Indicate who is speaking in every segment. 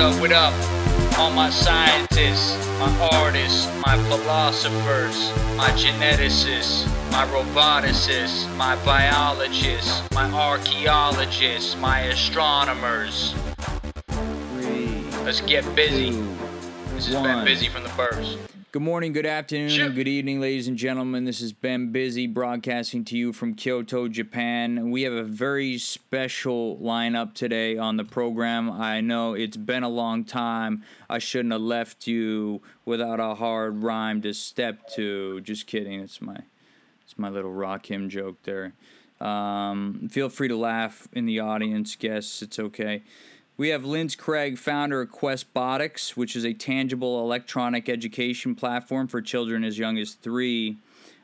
Speaker 1: up, what up? All my scientists, my artists, my philosophers, my geneticists, my roboticists, my biologists, my archaeologists, my astronomers. Let's get busy. This has been busy from the birds.
Speaker 2: Good morning, good afternoon,
Speaker 1: Sure.
Speaker 2: good evening, ladies and gentlemen. This is Ben Busy broadcasting to you from Kyoto, Japan. We have a very special lineup today on the program. I know it's been a long time. I shouldn't have left you without a hard rhyme to step to. Just kidding. It's my it's my little Rakim joke there. Um, feel free to laugh in the audience, guests. It's okay. We have Linz Craig, founder of Questbotics, which is a tangible electronic education platform for children as young as three.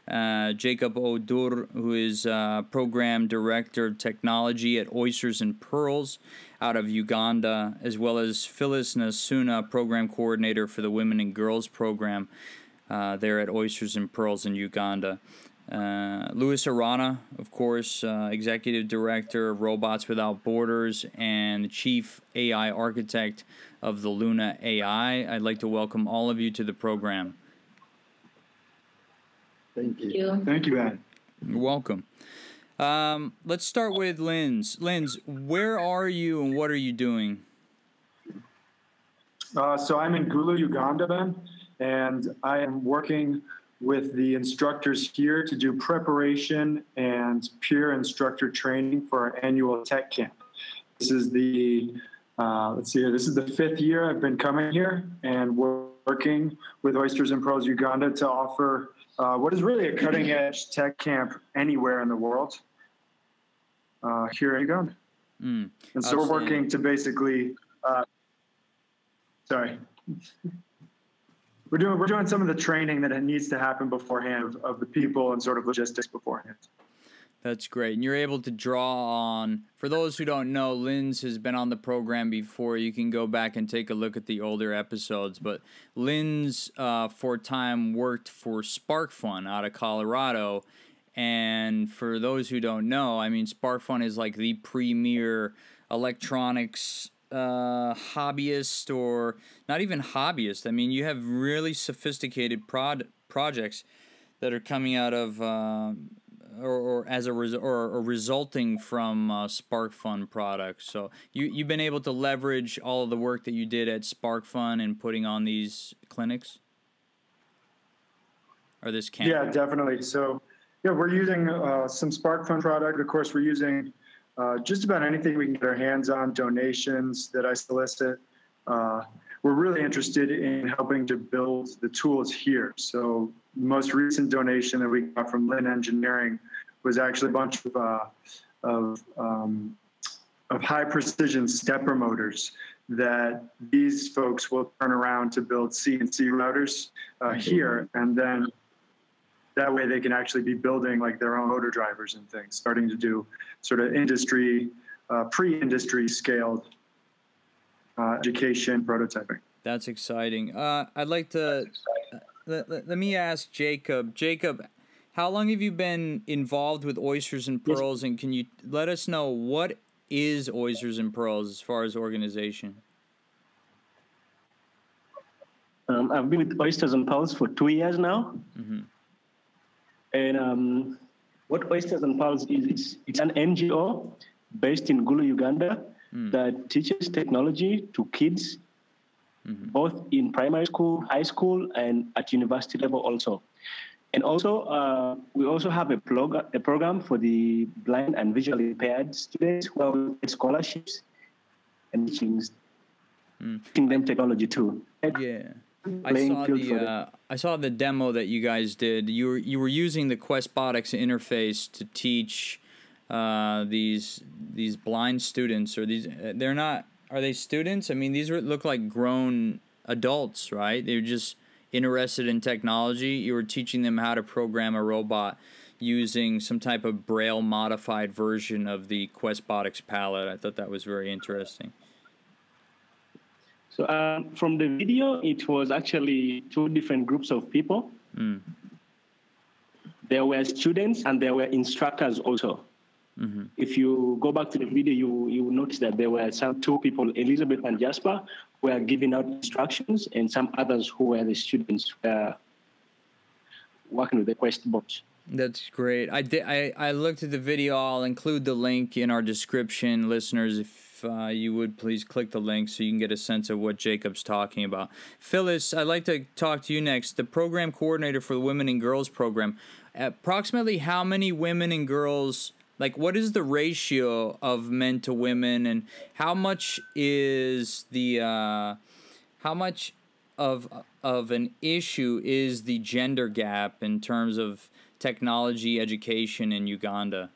Speaker 2: Uh, Jacob Odur, who is uh, program director of technology at Oysters and Pearls out of Uganda, as well as Phyllis Nasuna, program coordinator for the Women and Girls program uh, there at Oysters and Pearls in Uganda. Uh, Louis Arana, of course, uh, executive director of Robots Without Borders and chief AI architect of the Luna AI. I'd like to welcome all of you to the program.
Speaker 3: Thank you.
Speaker 4: you.
Speaker 3: Thank you, Ben.
Speaker 2: You're welcome. Um, let's start with Linz. Linz, where are you and what are you doing?
Speaker 3: Uh, so I'm in Gulu, Uganda, Ben, and I am working with the instructors here to do preparation and peer instructor training for our annual tech camp. This is the uh, let's see here. This is the fifth year I've been coming here, and working with Oysters and Pearls Uganda to offer uh, what is really a cutting edge tech camp anywhere in the world uh, here in Uganda.
Speaker 2: Mm,
Speaker 3: And so we're working to basically, uh, sorry. We're doing, we're doing some of the training that needs to happen beforehand of, of the people and sort of logistics beforehand.
Speaker 2: That's great. And you're able to draw on, for those who don't know, Linz has been on the program before. You can go back and take a look at the older episodes. But Linz, uh, for time, worked for SparkFun out of Colorado. And for those who don't know, I mean, SparkFun is like the premier electronics uh, hobbyist or not even hobbyist. I mean, you have really sophisticated prod- projects that are coming out of uh, or, or as a res- or, or resulting from uh, SparkFun products. So you you've been able to leverage all of the work that you did at SparkFun and putting on these clinics or this camp.
Speaker 3: Yeah, definitely. So, yeah, we're using uh, some SparkFun product. Of course, we're using uh, just about anything we can get our hands on, donations that I solicit. Uh, we're really interested in helping to build the tools here. So, the most recent donation that we got from Lin Engineering was actually a bunch of, uh, of, um, of high precision stepper motors that these folks will turn around to build CNC routers uh, here. And then that way they can actually be building like their own motor drivers and things, starting to do sort of industry, uh, pre-industry scaled uh, education prototyping.
Speaker 2: That's exciting. Uh, I'd like to let, let, let me ask Jacob. Jacob, how long have you been involved with Oysters and
Speaker 5: Yes.
Speaker 2: Pearls, and can you let us know what is Oysters and Pearls as far as organization?
Speaker 5: Um, I've been with Oysters and Pearls for two years now.
Speaker 2: Mhm.
Speaker 5: And um, what Oysters and Pearls is, is it's an NGO based in Gulu, Uganda, that teaches technology to kids, both in primary school, high school, and at university level also. And also, uh, we also have a, a program for the blind and visually impaired students who have scholarships and teaching, teaching them technology too.
Speaker 2: Yeah. I
Speaker 5: Playing
Speaker 2: saw the uh, I saw the demo that you guys did. You were you were using the Questbotics interface to teach uh, these these blind students or these uh, they're not are they students? I mean these were, look like grown adults, right? They're just interested in technology. You were teaching them how to program a robot using some type of braille modified version of the Questbotics palette. I thought that was very interesting.
Speaker 5: So um, from the video, it was actually two different groups of people.
Speaker 2: Mm.
Speaker 5: There were students and there were instructors also. Mm-hmm. If you go back to the video, you you notice that there were some two people, Elizabeth and Jasper, who were giving out instructions, and some others who were the students were working with the Quest bot.
Speaker 2: That's great. I did. I, I looked at the video. I'll include the link in our description, listeners. If uh, you would please click the link so you can get a sense of what Jacob's talking about. Phyllis, I'd like to talk to you next. The program coordinator for the Women and Girls program. Approximately how many women and girls? Like, what is the ratio of men to women, and how much is the uh, how much of of an issue is the gender gap in terms of technology education in Uganda?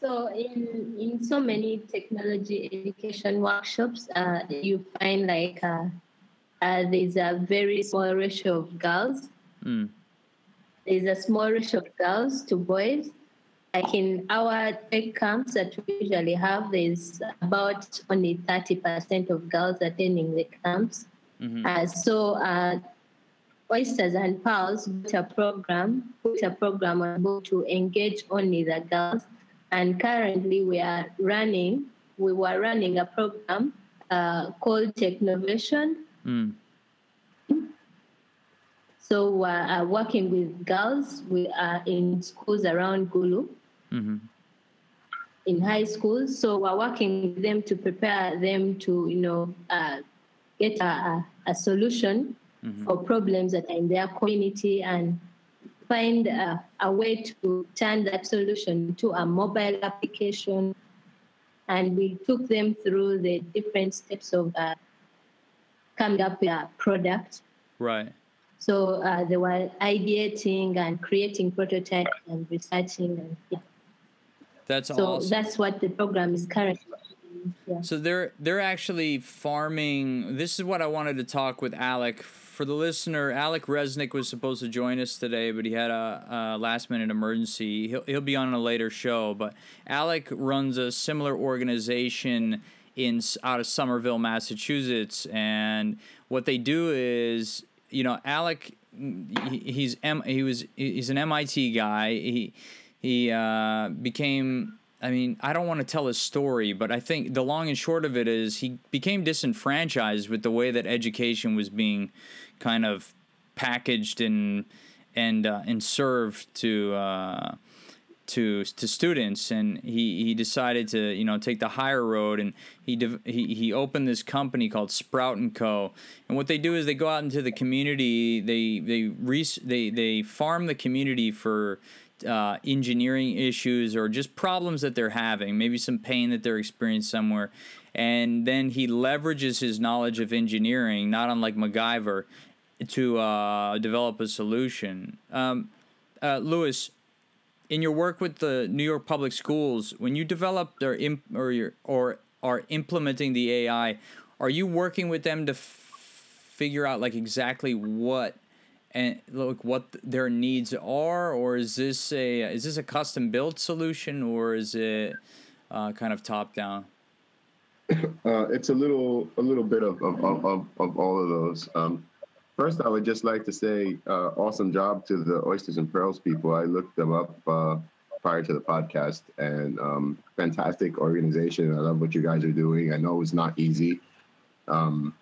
Speaker 4: So in in so many technology education workshops, uh, you find like uh, uh, there's a very small ratio of girls. Mm. There's a small ratio of girls to boys. Like in our tech camps that we usually have, there's about only 30% of girls attending the camps. Mm-hmm. Uh, so uh, Oysters and Pearls put a program, put a program on board to engage only the girls. And currently we are running, we were running a program uh, called Technovation. Mm. So we're uh, working with girls we are in schools around Gulu, mm-hmm. in high schools. So we're working with them to prepare them to, you know, uh, get a, a solution mm-hmm. for problems that are in their community and find a, a way to turn that solution to a mobile application. And we took them through the different steps of uh, coming up with a product.
Speaker 2: Right.
Speaker 4: So uh, they were ideating and creating prototypes and researching and yeah.
Speaker 2: That's all
Speaker 4: so
Speaker 2: awesome.
Speaker 4: that's what the program is currently.
Speaker 2: Yeah. So they're they're actually farming. This is what I wanted to talk with Alec for the listener, Alec Resnick was supposed to join us today, but he had a, a, last minute emergency. He'll, he'll be on a later show. But Alec runs a similar organization in out of Somerville, Massachusetts, and what they do is, you know, Alec, he's M, he was he's an MIT guy. He he uh, became I mean, I don't want to tell his story, but I think the long and short of it is he became disenfranchised with the way that education was being kind of packaged and and uh, and served to uh, to to students, and he, he decided to you know take the higher road, and he he he opened this company called Sprout and Co. And what they do is they go out into the community, they they res- they they farm the community for uh, engineering issues or just problems that they're having, maybe some pain that they're experiencing somewhere. And then he leverages his knowledge of engineering, not unlike MacGyver, to uh, develop a solution. Um, uh, Lewis, in your work with the New York Public Schools, when you developed or imp- or your, or are implementing the AI, are you working with them to f- figure out like exactly what and look what their needs are, or is this a is this a custom built solution, or is it uh, kind of top down?
Speaker 6: Uh, it's a little a little bit of of, of, of all of those. Um, First, I would just like to say, uh, awesome job to the Oysters and Pearls people. I looked them up uh, prior to the podcast, and um, fantastic organization. I love what you guys are doing. I know it's not easy, um,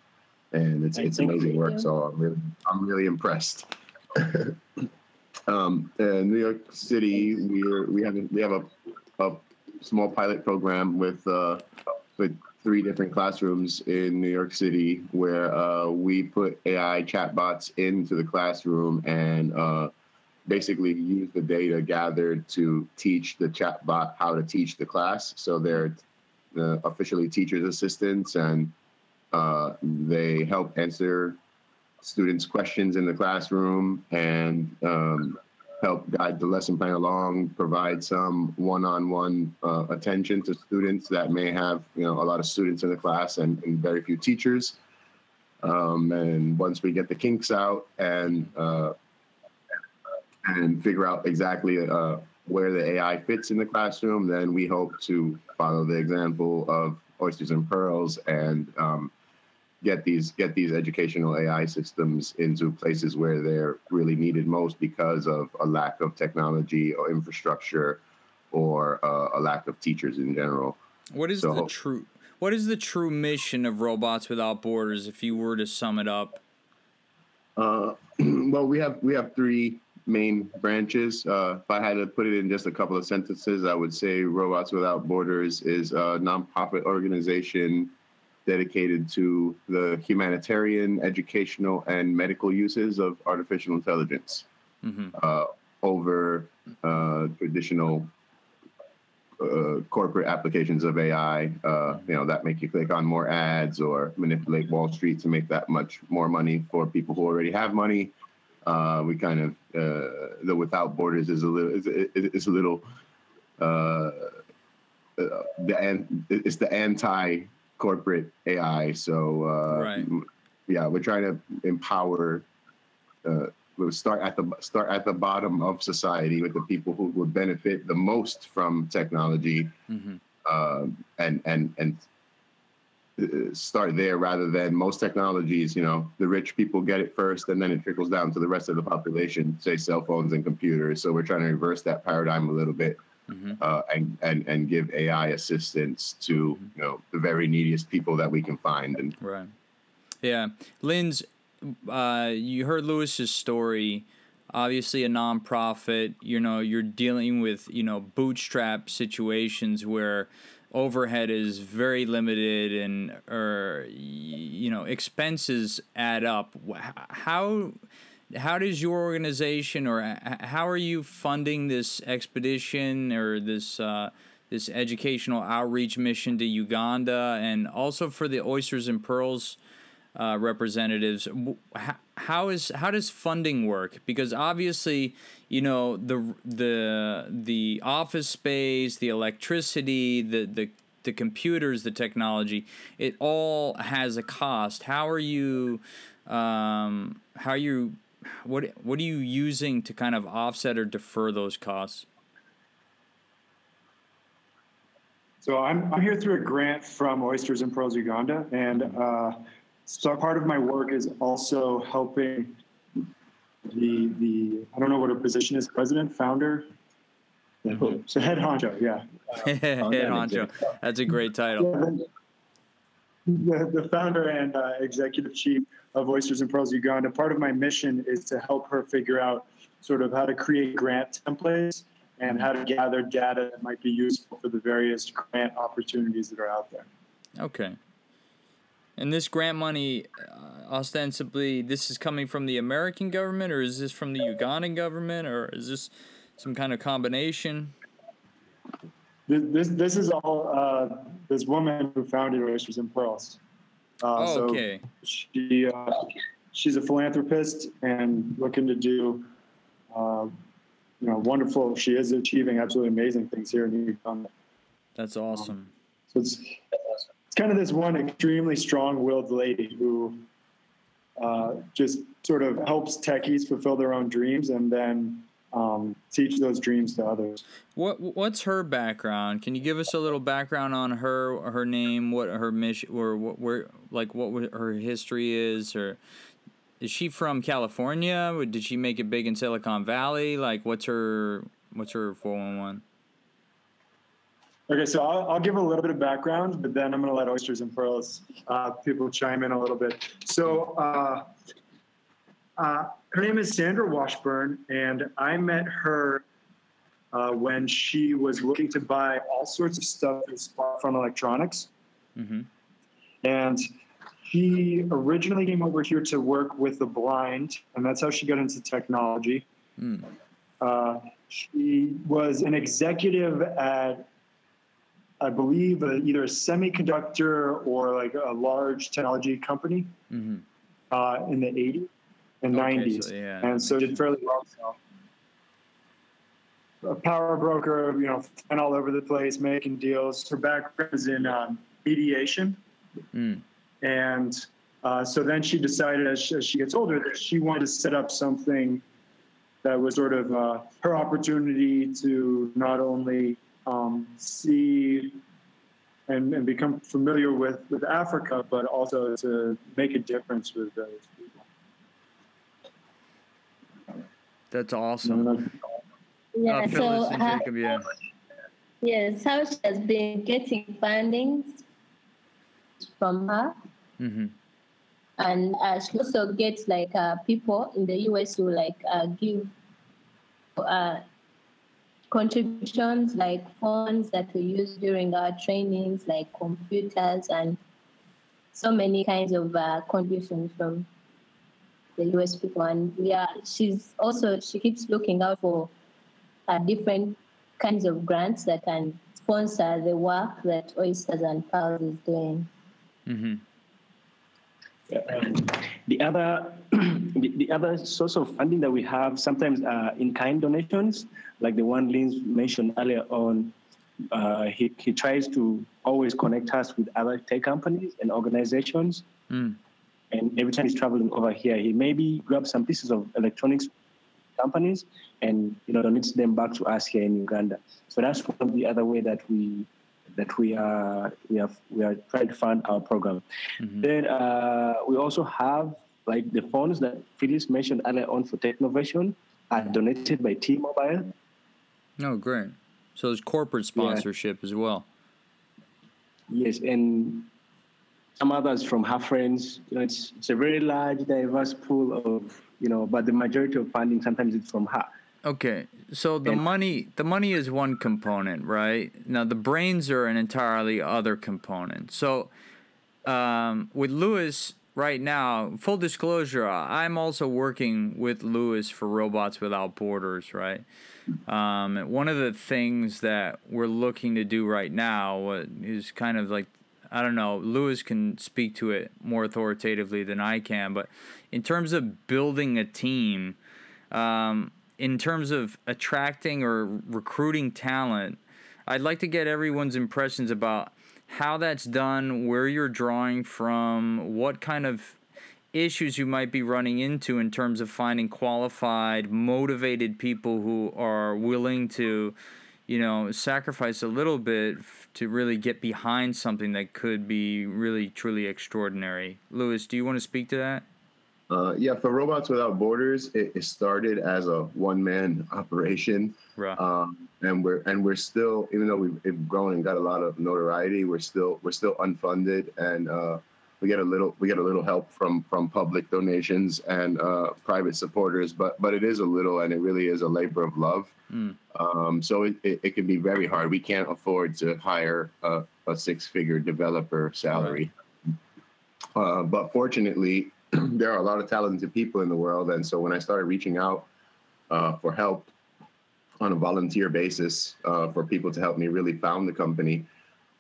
Speaker 6: and it's it's amazing work. So I'm really I'm really impressed. um, in New York City, we we have we have a, a small pilot program with uh, with three different classrooms in New York City where uh, we put AI chatbots into the classroom and uh, basically use the data gathered to teach the chatbot how to teach the class. So they're uh, officially teachers' assistants and uh, they help answer students' questions in the classroom and um, help guide the lesson plan along, provide some one-on-one uh, attention to students that may have, you know, a lot of students in the class and, and very few teachers. Um, and once we get the kinks out and uh, and figure out exactly uh, where the AI fits in the classroom, then we hope to follow the example of oysters and pearls and um, get these get these educational AI systems into places where they're really needed most because of a lack of technology or infrastructure or uh, a lack of teachers in general.
Speaker 2: What is
Speaker 6: So-
Speaker 2: the true what is the true mission of Robots Without Borders if you were to sum it up?
Speaker 6: Uh, well, we have we have three main branches. Uh, if I had to put it in just a couple of sentences, I would say Robots Without Borders is a nonprofit organization dedicated to the humanitarian, educational, and medical uses of artificial intelligence
Speaker 2: Mhm.
Speaker 6: uh, over uh, traditional uh, corporate applications of AI, uh, you know, that make you click on more ads or manipulate Wall Street to make that much more money for people who already have money. Uh, we kind of uh, the without borders is a little is, is, a little uh, uh, the it's the anti corporate AI. So uh,
Speaker 2: Right.
Speaker 6: yeah, we're trying to empower. Uh, we'll start at the start at the bottom of society with the people who would benefit the most from technology,
Speaker 2: Mhm.
Speaker 6: um, and and and uh, start there rather than most technologies. You know, the rich people get it first, and then it trickles down to the rest of the population, say cell phones and computers. So we're trying to reverse that paradigm a little bit.
Speaker 2: Mhm.
Speaker 6: Uh, and, and and give AI assistance to you know the very neediest people that we can find and
Speaker 2: Right. Yeah. Linz, uh, you heard Lewis's story. Obviously, a nonprofit. You know, you're dealing with you know bootstrap situations where overhead is very limited and or you know expenses add up. How how does your organization or how are you funding this expedition or this uh, this educational outreach mission to Uganda and also for the oysters and pearls uh, representatives? How is how does funding work? Because obviously, you know the the the office space, the electricity, the the the computers, the technology, it all has a cost. How are you? Um, how are you? What what are you using to kind of offset or defer those costs?
Speaker 3: So I'm, I'm here through a grant from Oysters and Pearls Uganda, and uh, so part of my work is also helping the the I don't know what her position is, president, founder, so head honcho, yeah,
Speaker 2: Head honcho. That's a great title.
Speaker 3: The, the founder and uh, executive chief of Oysters and Pearls Uganda. Part of my mission is to help her figure out sort of how to create grant templates and how to gather data that might be useful for the various grant opportunities that are out there.
Speaker 2: Okay. And this grant money, uh, ostensibly, this is coming from the American government, or is this from the Ugandan government, or is this some kind of combination?
Speaker 3: This, this, this is all uh, this woman who founded Oysters and Pearls. Uh,
Speaker 2: Oh,
Speaker 3: so
Speaker 2: okay.
Speaker 3: she uh, she's a philanthropist and looking to do uh, you know wonderful. She is achieving absolutely amazing things here in Uganda.
Speaker 2: That's awesome.
Speaker 3: So it's it's kind of this one extremely strong-willed lady who uh, just sort of helps techies fulfill their own dreams and then um, teach those dreams to others.
Speaker 2: What What's her background? Can you give us a little background on her, her name, what her mission, or what where like what her history is, or is she from California? Or Did she make it big in Silicon Valley? Like, what's her what's her four one one?
Speaker 3: Okay, so I'll, I'll give a little bit of background, but then I'm going to let Oysters and Pearls uh, people chime in a little bit. So uh, uh, her name is Sandra Washburn, and I met her uh, when she was looking to buy all sorts of stuff in SparkFun Electronics.
Speaker 2: Mm-hmm.
Speaker 3: And she originally came over here to work with the blind, and that's how she got into technology.
Speaker 2: Mm.
Speaker 3: Uh, she was an executive at, I believe, uh either a semiconductor or like a large technology company
Speaker 2: Mm-hmm.
Speaker 3: uh, in the 80s and
Speaker 2: Okay,
Speaker 3: 90s.
Speaker 2: so, yeah,
Speaker 3: and so did fairly well. So. A power broker, you know, and all over the place, making deals. Her background is in um, mediation.
Speaker 2: Mm.
Speaker 3: And uh, so then she decided as she, as she gets older that she wanted to set up something that was sort of uh, her opportunity to not only um, see and, and become familiar with, with Africa, but also to make a difference with those people.
Speaker 2: That's awesome.
Speaker 4: Yeah,
Speaker 2: uh,
Speaker 4: so
Speaker 2: Phyllis Jacob, yeah.
Speaker 4: Yes, how she has been getting funding from her.
Speaker 2: Mm-hmm.
Speaker 4: And uh, she also gets like uh, people in the US who like uh, give uh, contributions like phones that we use during our trainings, like computers and so many kinds of uh, contributions from the US people. And yeah, she's also she keeps looking out for uh, different kinds of grants that can sponsor the work that Oysters and Pearls is doing.
Speaker 2: Mm-hmm.
Speaker 5: Um, the other the, the, other source of funding that we have sometimes are in kind donations, like the one Lynn mentioned earlier on. Uh, he, he tries to always connect us with other tech companies and organizations.
Speaker 2: Mm.
Speaker 5: And every time he's traveling over here, he maybe grabs some pieces of electronics companies and you know donates them back to us here in Uganda. So that's one of the other way that we that we are we have we are trying to fund our program. Mm-hmm. Then uh, we also have like the funds that Phyllis mentioned earlier on for Technovation are donated by T-Mobile.
Speaker 2: Oh, great! So there's corporate sponsorship yeah. as well.
Speaker 5: Yes, and some others from her friends. You know, it's it's a very large, diverse pool of you know, but the majority of funding sometimes it's from her.
Speaker 2: Okay, so the and, money the money is one component, right? Now the brains are an entirely other component. So um, with Lewis right now, full disclosure, I'm also working with Lewis for Robots Without Borders, right? Um, one of the things that we're looking to do right now is kind of like I don't know. Lewis can speak to it more authoritatively than I can, but in terms of building a team, um, in terms of attracting or recruiting talent, I'd like to get everyone's impressions about how that's done, where you're drawing from, what kind of issues you might be running into in terms of finding qualified, motivated people who are willing to, you know, sacrifice a little bit to really get behind something that could be really truly extraordinary. Lewis, do you want to speak to that?
Speaker 6: Uh, yeah, for Robots Without Borders, it, it started as a one-man operation,
Speaker 2: right.
Speaker 6: um, and we're and we're still, even though we've, we've, grown and got a lot of notoriety, we're still we're still unfunded, and uh, we get a little we get a little help from from public donations and uh, private supporters, but but it is a little, and it really is a labor of love.
Speaker 2: Mm.
Speaker 6: Um, so it, it, it, can be very hard. We can't afford to hire a, a six-figure developer salary. Right. Uh, but fortunately, there are a lot of talented people in the world, and so when I started reaching out uh, for help on a volunteer basis uh, for people to help me really found the company,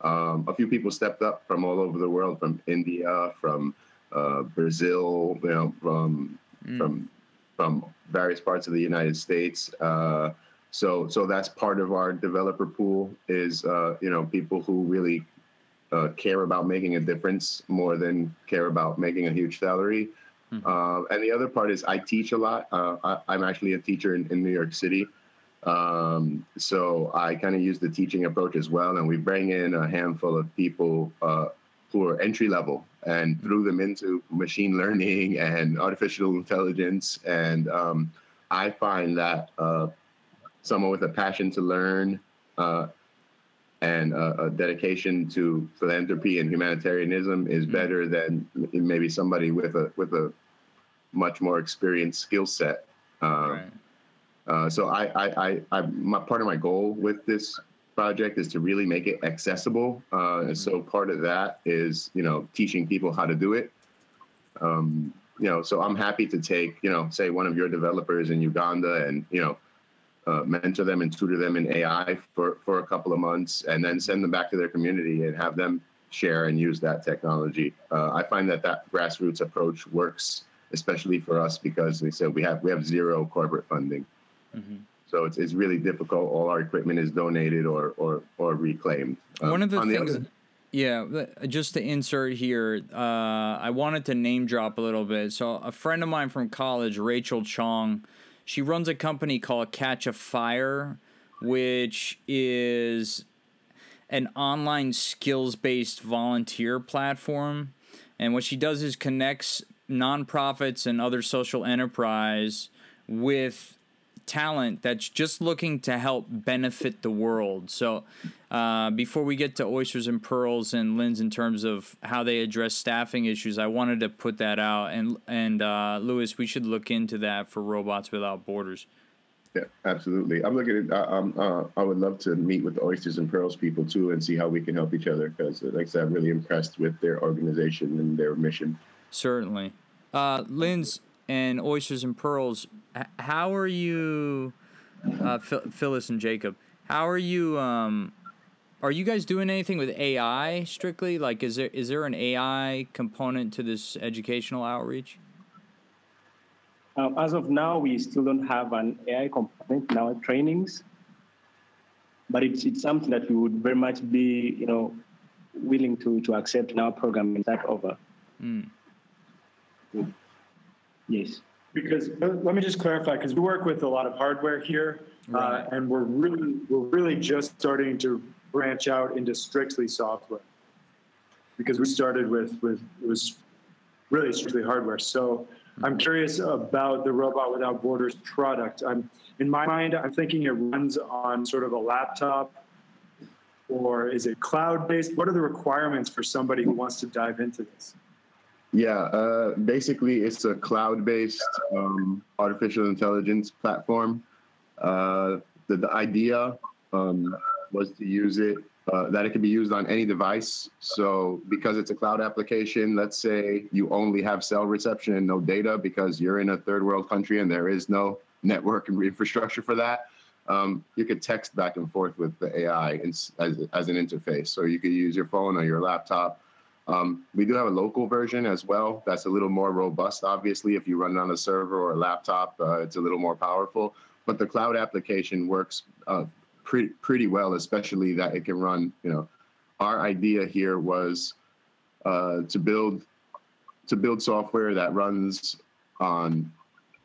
Speaker 6: um, a few people stepped up from all over the world, from India, from uh, Brazil, you know, from mm. from from various parts of the United States. Uh, so so that's part of our developer pool is uh, you know people who really uh, care about making a difference more than care about making a huge salary. Mm-hmm. And the other part is I teach a lot. Uh, I, am actually a teacher in, in New York City. Um, so I kind of use the teaching approach as well. And we bring in a handful of people uh, who are entry level and threw them into machine learning and artificial intelligence. And um, I find that uh, someone with a passion to learn uh, and a, a, dedication to philanthropy and humanitarianism is mm-hmm. better than maybe somebody with a with a much more experienced skill set. Um, right. Uh, so I, I, I, I, my part of my goal with this project is to really make it accessible. Uh, mm-hmm. And so part of that is you know teaching people how to do it. Um, you know, so I'm happy to take you know say one of your developers in Uganda and you know uh, mentor them and tutor them in AI for, for a couple of months, and then send them back to their community and have them share and use that technology. Uh, I find that that grassroots approach works, especially for us because they said we have we have zero corporate funding, mm-hmm. so it's it's really difficult. All our equipment is donated or or or reclaimed.
Speaker 2: Um, One of the things. The yeah, just to insert here, uh, I wanted to name drop a little bit. So, a friend of mine from college, Rachel Chong, she runs a company called Catchafire, which is an online skills based volunteer platform. And what she does is connects nonprofits and other social enterprise with talent that's just looking to help benefit the world. So, uh, before we get to oysters and pearls and Linz in terms of how they address staffing issues, I wanted to put that out. And and uh, Lewis, we should look into that for Robots Without Borders.
Speaker 6: Yeah, absolutely. I'm looking at. Uh, I would love to meet with the Oysters and Pearls people too, and see how we can help each other. Because, like I said, I'm really impressed with their organization and their mission.
Speaker 2: Certainly, uh, Linz and Oysters and Pearls. How are you, uh, Phyllis and Jacob? How are you? Um, are you guys doing anything with AI strictly? Like, is there is there an AI component to this educational outreach?
Speaker 5: Um, as of now, we still don't have an AI component in our trainings, but it's, it's something that we would very much be, you know, willing to, to accept in our program and start over. Mm. Yes.
Speaker 3: Because uh, let me just clarify, because we work with a lot of hardware here, uh, right. uh, and we're really we're really just starting to branch out into strictly software. Because we started with with it was really strictly hardware. So I'm curious about the Robot Without Borders product. I'm in my mind, I'm thinking it runs on sort of a laptop, or is it cloud based? What are the requirements for somebody who wants to dive into this?
Speaker 6: Yeah, uh, basically, it's a cloud based um, artificial intelligence platform. Uh, the, the idea um, was to use it uh, that it can be used on any device. So because it's a cloud application, let's say you only have cell reception and no data because you're in a third world country and there is no network and infrastructure for that. Um, you could text back and forth with the AI as, as an interface. So you could use your phone or your laptop. Um, we do have a local version as well. That's a little more robust, obviously. If you run it on a server or a laptop, uh, it's a little more powerful. But the cloud application works uh, pretty pretty well, especially that it can run. You know, our idea here was uh, to build to build software that runs on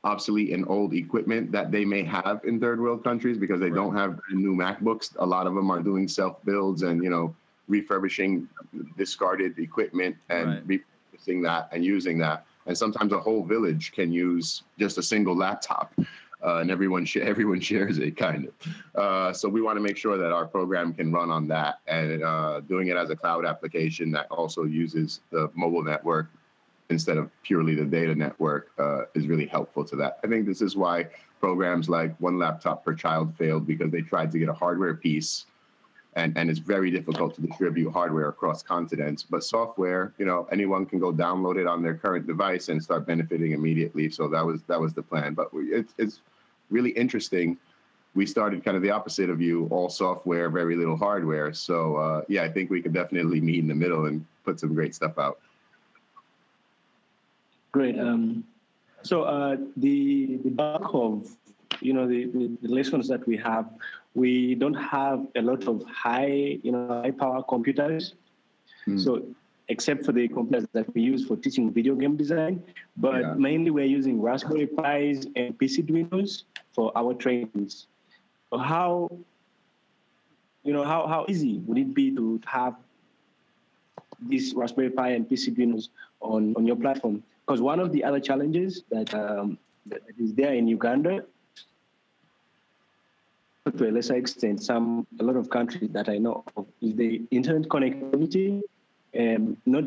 Speaker 6: obsolete and old equipment that they may have in third world countries because they right. don't have new MacBooks. A lot of them are doing self builds and you know refurbishing discarded equipment and right. repurposing that and using that. And sometimes a whole village can use just a single laptop uh, and everyone sh- everyone shares it kind of. Uh, so we want to make sure that our program can run on that, and uh, doing it as a cloud application that also uses the mobile network instead of purely the data network uh, is really helpful to that. I think this is why programs like One Laptop Per Child failed because they tried to get a hardware piece. And, and it's very difficult to distribute hardware across continents. But software, you know, anyone can go download it on their current device and start benefiting immediately. So that was that was the plan. But it's it's really interesting. We started kind of the opposite of you, all software, very little hardware. So uh, yeah, I think we could definitely meet in the middle and put some great stuff out.
Speaker 5: Great. Um, so uh, the the bulk of you know the, the, lessons that we have, we don't have a lot of high you know high power computers. Mm. So except for the computers that we use for teaching video game design, but yeah. mainly we're using Raspberry Pis and PC Windows for our trainings. So how, you know, how, how easy would it be to have this Raspberry Pi and PC Windows on, on your platform? Because one of the other challenges that, um, that is there in Uganda, to a lesser extent, some a lot of countries that I know of, is the internet connectivity. And not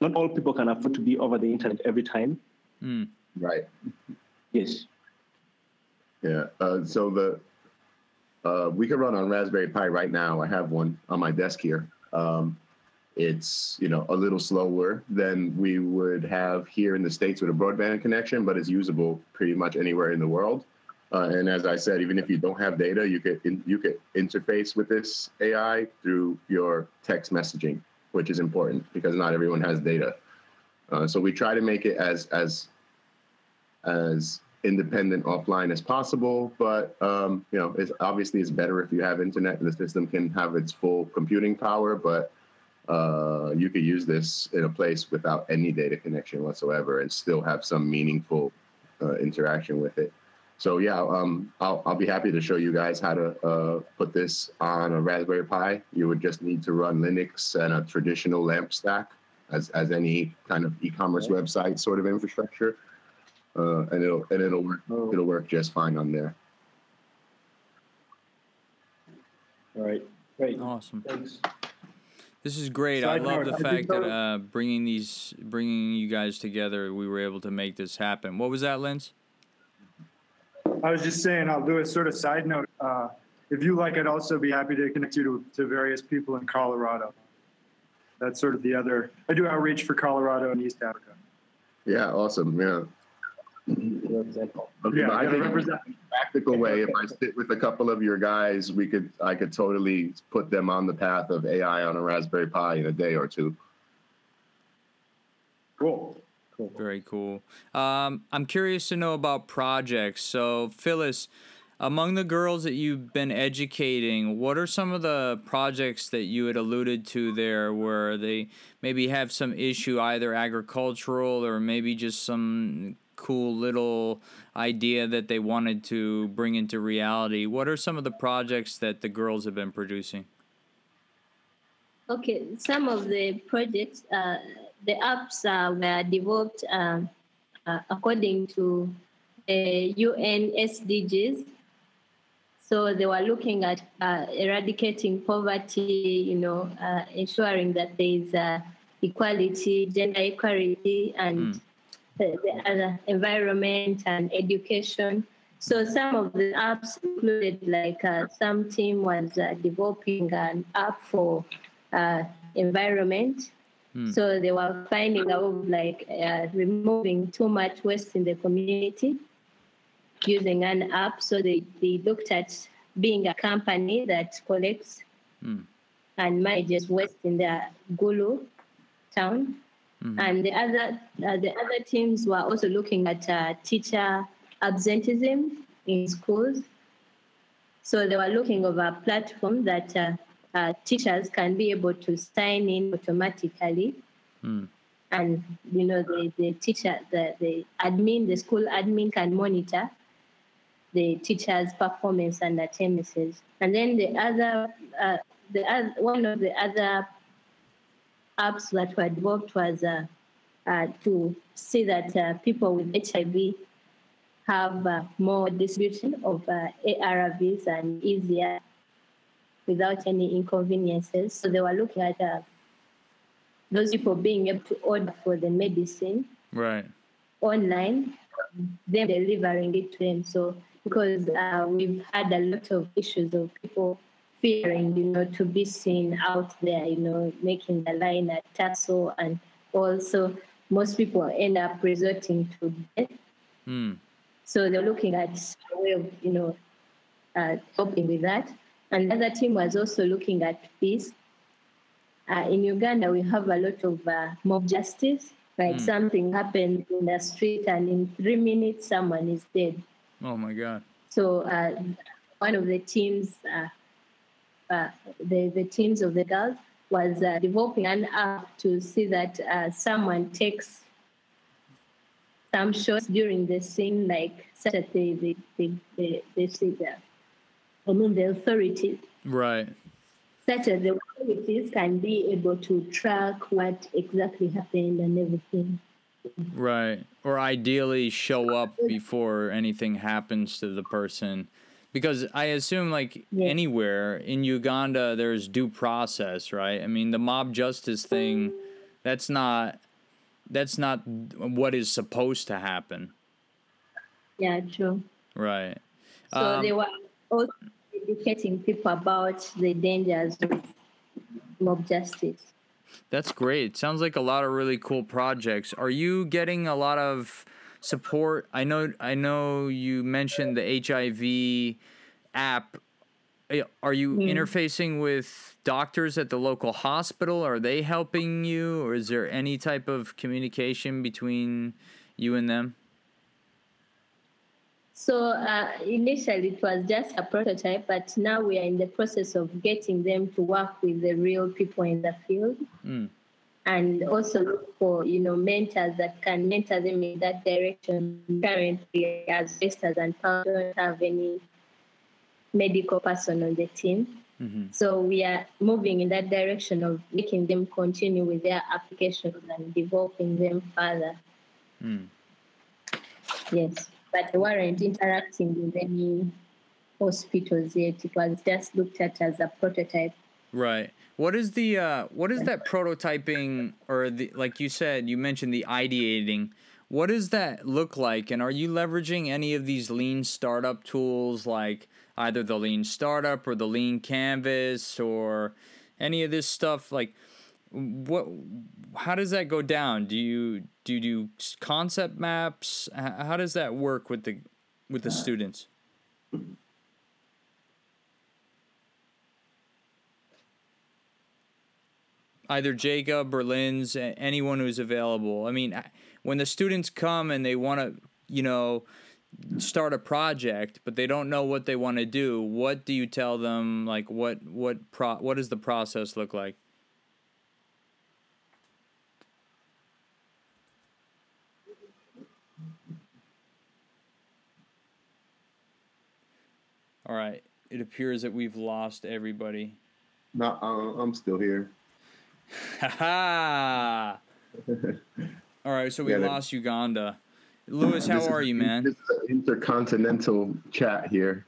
Speaker 5: not all people can afford to be over the internet every time.
Speaker 6: Mm. Right.
Speaker 5: Yes.
Speaker 6: Yeah. Uh, so the uh, we can run on Raspberry Pi right now. I have one on my desk here. Um, it's you know a little slower than we would have here in the states with a broadband connection, but it's usable pretty much anywhere in the world. Uh, and as I said, even if you don't have data, you could in, you could interface with this AI through your text messaging, which is important because not everyone has data. Uh, so we try to make it as as as independent offline as possible. But um, you know, it's obviously it's better if you have internet the system can have its full computing power. But uh, you could use this in a place without any data connection whatsoever and still have some meaningful uh, interaction with it. So yeah, um, I'll, I'll be happy to show you guys how to uh, put this on a Raspberry Pi. You would just need to run Linux and a traditional LAMP stack as, as any kind of e-commerce website sort of infrastructure. uh, and it'll and it'll work.
Speaker 5: Oh.
Speaker 6: It'll work just fine on there.
Speaker 5: All right. Great.
Speaker 2: Awesome.
Speaker 5: Thanks.
Speaker 2: This is great. I love
Speaker 3: note,
Speaker 2: the
Speaker 3: I
Speaker 2: fact that uh, bringing these, bringing you guys together, we were able to make this happen. What was that, Linz?
Speaker 3: I was just saying, I'll do a sort of side note. Uh, if you like, I'd also be happy to connect you to, to various people in Colorado. That's sort of the other. I do outreach for Colorado and East Africa.
Speaker 6: Yeah, awesome. Yeah. Okay,
Speaker 3: Yeah,
Speaker 6: but I
Speaker 3: gotta
Speaker 6: think
Speaker 3: represent.
Speaker 6: practical way, if I sit with a couple of your guys, we could I could totally put them on the path of AI on a Raspberry Pi in a day or two.
Speaker 3: Cool.
Speaker 2: Very cool. Um, I'm curious to know about projects. So, Phyllis, among the girls that you've been educating, what are some of the projects that you had alluded to there where they maybe have some issue, either agricultural or maybe just some cool little idea that they wanted to bring into reality? What are some of the projects that the girls have been producing?
Speaker 4: Okay, some of the projects, uh, the apps uh, were developed um, uh, according to the UN SDGs. So they were looking at uh, eradicating poverty, you know, uh, ensuring that there is uh, equality, gender equality, and the, the other environment and education. So some of the apps included, like uh, some team was uh, developing an app for uh, environment. So they were finding out like uh, removing too much waste in the community using an app. So they, they looked at being a company that collects and manages waste in the Gulu town. And the other uh, the other teams were also looking at uh, teacher absenteeism in schools. So they were looking of a platform that uh, teachers can be able to sign in automatically, and you know the, the teacher the, the admin the school admin can monitor the teachers' performance and attendances. And then the other uh, the other, one of the other apps that were developed was uh, uh, to see that uh, people with HIV have uh, more distribution of uh, ARVs and easier without any inconveniences. So they were looking at uh, those people being able to order for the medicine
Speaker 2: Right.
Speaker 4: online, them delivering it to them. So because uh, we've had a lot of issues of people fearing, you know, to be seen out there, you know, making the line a tussle, and also most people end up resorting to death.
Speaker 2: Hmm.
Speaker 4: So they're looking at a way of, you know, uh, helping with that. And the other team was also looking at peace. Uh, in Uganda, we have a lot of uh, mob justice. Like something happened in the street, and in three minutes, someone is dead.
Speaker 2: Oh my God.
Speaker 4: So uh, one of the teams, uh, uh, the the teams of the girls, was uh, developing an app to see that uh, someone takes some shots during the scene, like such that they they they they, they see the, Mean the authorities,
Speaker 2: Right.
Speaker 4: such as the authorities can be able to track what exactly happened and everything.
Speaker 2: Right. Or ideally show up before anything happens to the person. Because I assume, like
Speaker 4: Yeah.
Speaker 2: anywhere in Uganda, there's due process, right? I mean, the mob justice thing, that's not. That's not what is supposed to happen,
Speaker 4: Yeah, true.
Speaker 2: right?
Speaker 4: So
Speaker 2: Um,
Speaker 4: they were also educating people about the dangers of mob justice.
Speaker 2: That's great. Sounds like a lot of really cool projects. Are you getting a lot of support? I know I know you mentioned the HIV app. Eh, Are you interfacing with doctors at the local hospital? Are they helping you or is there any type of communication between you and them?
Speaker 4: So uh, initially it was just a prototype, but now we are in the process of getting them to work with the real people in the field.
Speaker 2: Mm.
Speaker 4: And also look for you know mentors that can mentor them in that direction. Currently, as Vestas and don't have any medical person on the team,
Speaker 2: Mhm.
Speaker 4: so we are moving in that direction of making them continue with their applications and developing them further. Yes, but they weren't interacting with any hospitals yet. It was just looked at as a prototype.
Speaker 2: Right. What is the uh, what is that prototyping or the like you said you mentioned the ideating? What does that look like? And are you leveraging any of these lean startup tools like either the lean startup or the lean canvas or any of this stuff like what how does that go down? Do you do you do concept maps? How does that work with the with the students? either Jacob or anyone who's available. I mean, when the students come and they want to, you know, start a project, but they don't know what they want to do, what do you tell them? Like, what what pro what does the process look like? All right. It appears that we've lost everybody.
Speaker 6: No, uh, I'm still here.
Speaker 2: Ha All right, so we yeah, lost Uganda. Lewis, how are
Speaker 6: is,
Speaker 2: you, man?
Speaker 6: This is an intercontinental chat here.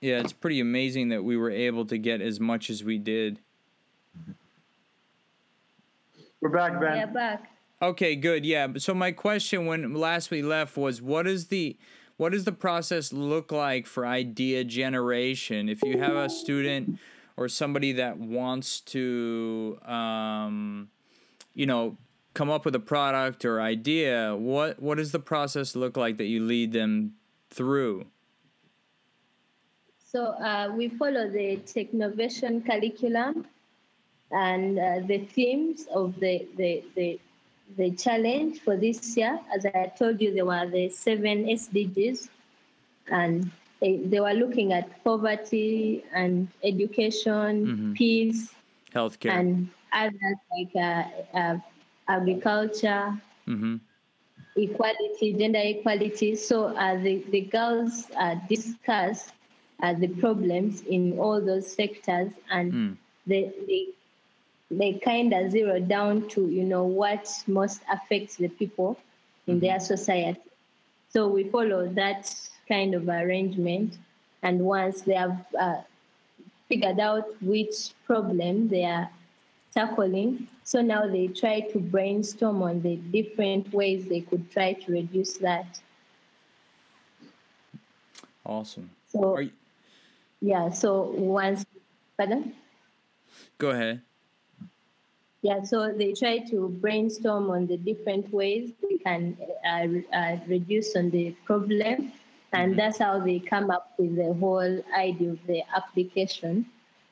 Speaker 2: Yeah, it's pretty amazing that we were able to get as much as we did.
Speaker 3: We're back, Ben.
Speaker 4: Yeah, back.
Speaker 2: Okay, good. Yeah. So my question when last we left was what is the what does the process look like for idea generation? If you have a student or somebody that wants to, um, you know, come up with a product or idea, what what does the process look like that you lead them through?
Speaker 4: So uh, we follow the Technovation curriculum and uh, the themes of the, the, the, the challenge for this year. As I told you, there were the seven SDGs, and they, they were looking at poverty and education, mm-hmm. peace,
Speaker 2: healthcare,
Speaker 4: and others like uh, uh, agriculture,
Speaker 2: mm-hmm.
Speaker 4: equality, gender equality. So uh, the, the girls uh, discuss uh, the problems in all those sectors and mm. they, they, they kind of zero down to, you know, what most affects the people in mm-hmm. their society. So we follow that kind of arrangement. And once they have uh, figured out which problem they are tackling, so now they try to brainstorm on the different ways they could try to reduce that.
Speaker 2: Awesome.
Speaker 4: So, you- yeah, so once, pardon?
Speaker 2: Go ahead.
Speaker 4: Yeah, so they try to brainstorm on the different ways they can uh, uh, reduce on the problem and mm-hmm. that's how they come up with the whole idea of the application.